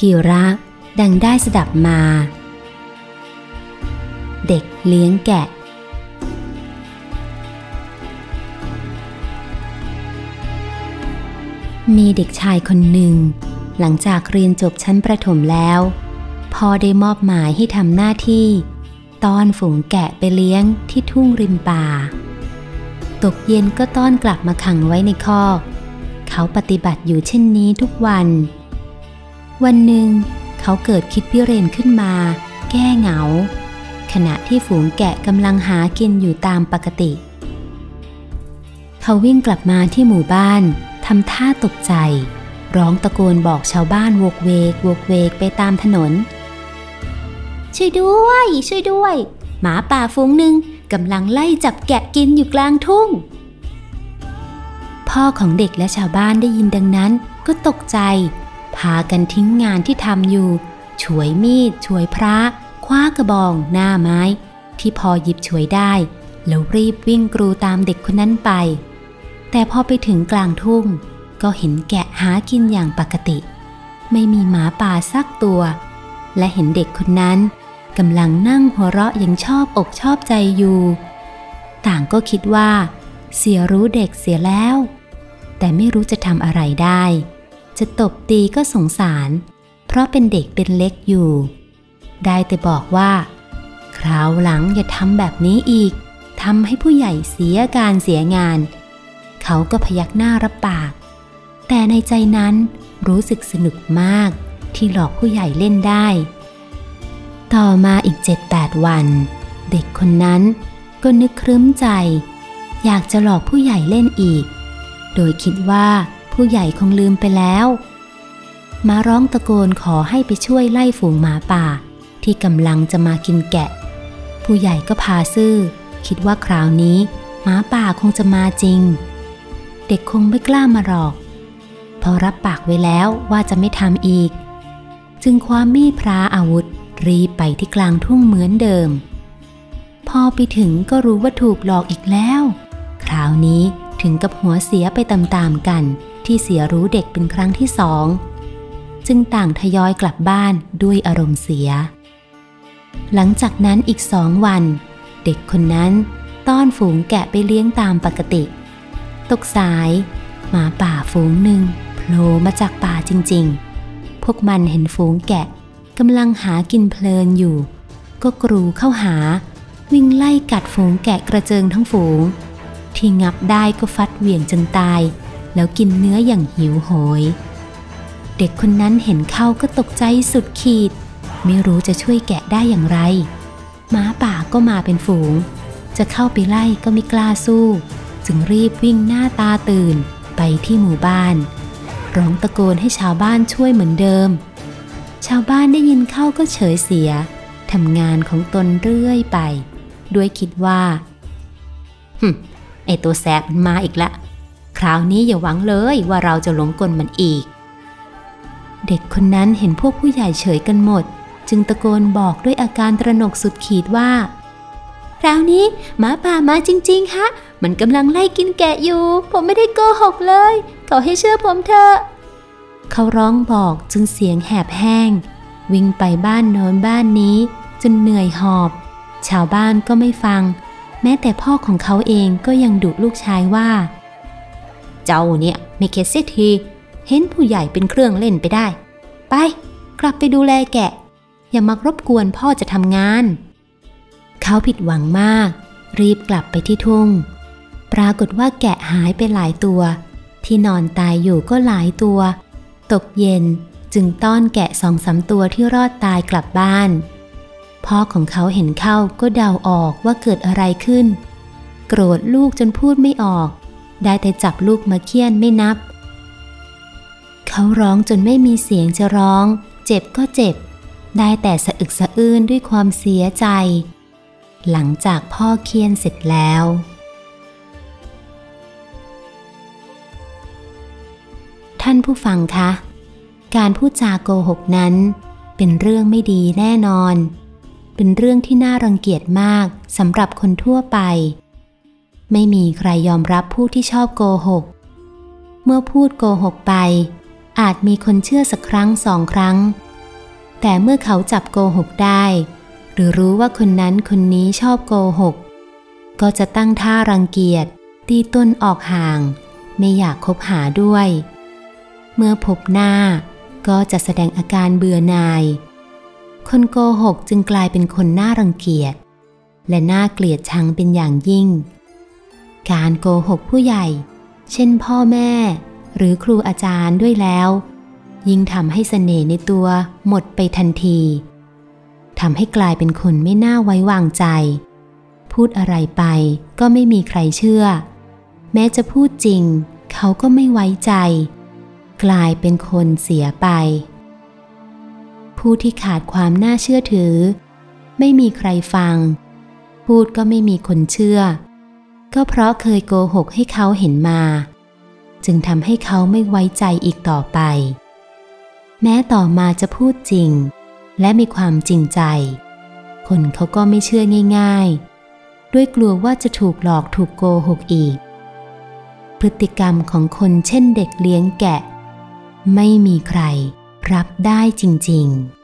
กิระดังได้สดับมา เด็กเลี้ยงแกะ มีเด็กชายคนหนึ่ง หลังจากเรียนจบชั้นประถมแล้วพ่อได้มอบหมายให้ทำหน้าที่ต้อนฝูงแกะไปเลี้ยงที่ทุ่งริมป่า ตกเย็นก็ต้อนกลับมาขังไว้ในคอก เขาปฏิบัติอยู่เช่นนี้ทุกวัน วันหนึ่งเขาเกิดคิดพิเรนขึ้นมา แก้เหงา ขณะที่ฝูงแกะกำลังหากินอยู่ตามปกติ เขาวิ่งกลับมาที่หมู่บ้านทำท่าตกใจ ร้องตะโกนบอกชาวบ้านวกเวกวกเวกไปตามถนน ช่วยด้วย ช่วยด้วย หมาป่าฝูงหนึ่งกำลังไล่จับแกะกินอยู่กลางทุ่ง พ่อของเด็กและชาวบ้านได้ยินดังนั้นก็ตกใจ พากันทิ้งงานที่ทำอยู่ช่วยมีดช่วยพระ คว้ากระบอง หน้าไม้ ที่พอหยิบช่วยได้ แล้วรีบวิ่งกรูตามเด็กคนนั้นไป แต่พอไปถึงกลางทุ่ง ก็เห็นแกะหากินอย่างปกติ ไม่มีหมาป่าสักตัว และเห็นเด็กคนนั้นกำลังนั่งหัวเราะอย่างชอบอกชอบใจอยู่ ต่างก็คิดว่า เสียรู้เด็กเสียแล้ว แต่ไม่รู้จะทำอะไรได้ จะตบตีก็สงสาร เพราะเป็นเด็กเป็นเล็กอยู่ ได้แต่บอกว่า คราวหลังอย่าทำแบบนี้อีกทำให้ผู้ใหญ่เสียการเสียงาน เขาก็พยักหน้ารับปาก แต่ในใจนั้นรู้สึกสนุกมากที่หลอกผู้ใหญ่เล่นได้ ต่อมาอีกเจ็ดแปดวัน เด็กคนนั้นก็นึกครึ้มใจ อยากจะหลอกผู้ใหญ่เล่นอีก โดยคิดว่า ผู้ใหญ่คงลืมไปแล้ว มาร้องตะโกนขอให้ไปช่วยไล่ฝูงหมาป่า ที่กำลังจะมากินแกะ ผู้ใหญ่ก็พาซื่อ คิดว่าคราวนี้หมาป่าคงจะมาจริง เด็กคงไม่กล้ามาหลอก พอรับปากไว้แล้วว่าจะไม่ทำอีก จึงคว้ามีดพระอาวุธรีบไปที่กลางทุ่งเหมือนเดิม พอไปถึงก็รู้ว่าถูกหลอกอีกแล้ว คราวนี้ถึงกับหัวเสียไปตามๆกัน ที่เสียรู้เด็กเป็นครั้งที่สอง จึงต่างทยอยกลับบ้านด้วยอารมณ์เสีย หลังจากนั้นอีกสองวัน เด็กคนนั้นต้อนฝูงแกะไปเลี้ยงตามปกติ ตกสาย หมาป่าฝูงหนึ่งโผล่มาจากป่าจริง ๆ พวกมันเห็นฝูงแกะกำลังหากินเพลินอยู่ ก็กรูเข้าหา วิ่งไล่กัดฝูงแกะกระเจิงทั้งฝูง ที่งับได้ก็ฟัดเหวี่ยงจนตาย แล้วกินเนื้ออย่างหิวโหย เด็กคนนั้นเห็นเข้าก็ตกใจสุดขีด ไม่รู้จะช่วยแกะได้อย่างไรหมาป่าก็มาเป็นฝูง จะเข้าไปไล่ก็ไม่กล้าสู้ จึงรีบวิ่งหน้าตาตื่นไปที่หมู่บ้าน ร้องตะโกนให้ชาวบ้านช่วยเหมือนเดิม ชาวบ้านได้ยินเข้าก็เฉยเสียทำงานของตนเรื่อยไป ด้วยคิดว่าฮึไอตัวแสบมันมาอีกละ คราวนี้อย่าหวังเลยว่าเราจะหลงกลมันอีก เด็กคนนั้นเห็นพวกผู้ใหญ่เฉยกันหมด จึงตะโกนบอกด้วยอาการตระหนกสุดขีดว่า คราวนี้หมาป่ามาจริง ๆ ฮะ มันกำลังไล่กินแกะอยู่ ผมไม่ได้โกหกเลย ขอให้เชื่อผมเถอะ เขาร้องบอกจนเสียงแหบแห้ง วิ่งไปบ้านโน้นบ้านนี้ จนเหนื่อยหอบ ชาวบ้านก็ไม่ฟัง แม้แต่พ่อของเขาเองก็ยังดุลูกชายว่า เจ้าเนี่ยไม่เข็ดเสียที เห็นผู้ใหญ่เป็นเครื่องเล่นไปได้ ไป กลับไปดูแลแกะ อย่ามารบกวนพ่อจะทำงาน เขาผิดหวังมาก รีบกลับไปที่ทุ่ง ปรากฏว่าแกะหายไปหลายตัว ที่นอนตายอยู่ก็หลายตัว ตกเย็นจึงต้อนแกะสองสามตัวที่รอดตายกลับบ้าน พ่อของเขาเห็นเข้าก็เดาออกว่าเกิดอะไรขึ้น โกรธลูกจนพูดไม่ออก ได้แต่จับลูกมาเคี่ยนไม่นับ เขาร้องจนไม่มีเสียงจะร้อง เจ็บก็เจ็บ ได้แต่สะอึกสะอื้นด้วยความเสียใจ หลังจากพ่อเคี่ยนเสร็จแล้ว ท่านผู้ฟังคะ การพูดจาโกหกนั้น เป็นเรื่องไม่ดีแน่นอน เป็นเรื่องที่น่ารังเกียจมากสำหรับคนทั่วไป ไม่มีใครยอมรับผู้ที่ชอบโกหก เมื่อพูดโกหกไป อาจมีคนเชื่อสักครั้งสองครั้ง แต่เมื่อเขาจับโกหกได้ หรือรู้ว่าคนนั้นคนนี้ชอบโกหก ก็จะตั้งท่ารังเกียจ ตีต้นออกห่าง ไม่อยากคบหาด้วย เมื่อพบหน้าก็จะแสดงอาการเบื่อหน่าย คนโกหกจึงกลายเป็นคนน่ารังเกียจ และน่าเกลียดชังเป็นอย่างยิ่ง การโกหกผู้ใหญ่ เช่นพ่อแม่ หรือครูอาจารย์ด้วยแล้ว ยิ่งทำให้เสน่ห์ในตัวหมดไปทันทีทำให้กลายเป็นคนไม่น่าไว้วางใจ พูดอะไรไปก็ไม่มีใครเชื่อ แม้จะพูดจริง เขาก็ไม่ไว้ใจ กลายเป็นคนเสียไป ผู้ที่ขาดความน่าเชื่อถือ ไม่มีใครฟัง พูดก็ไม่มีคนเชื่อ ก็เพราะเคยโกหกให้เขาเห็นมา จึงทำให้เขาไม่ไว้ใจอีกต่อไป แม้ต่อมาจะพูดจริง และมีความจริงใจ คนเขาก็ไม่เชื่อง่ายๆ ด้วยกลัวว่าจะถูกหลอกถูกโกหกอีก พฤติกรรมของคนเช่นเด็กเลี้ยงแกะ ไม่มีใครรับได้จริง ๆ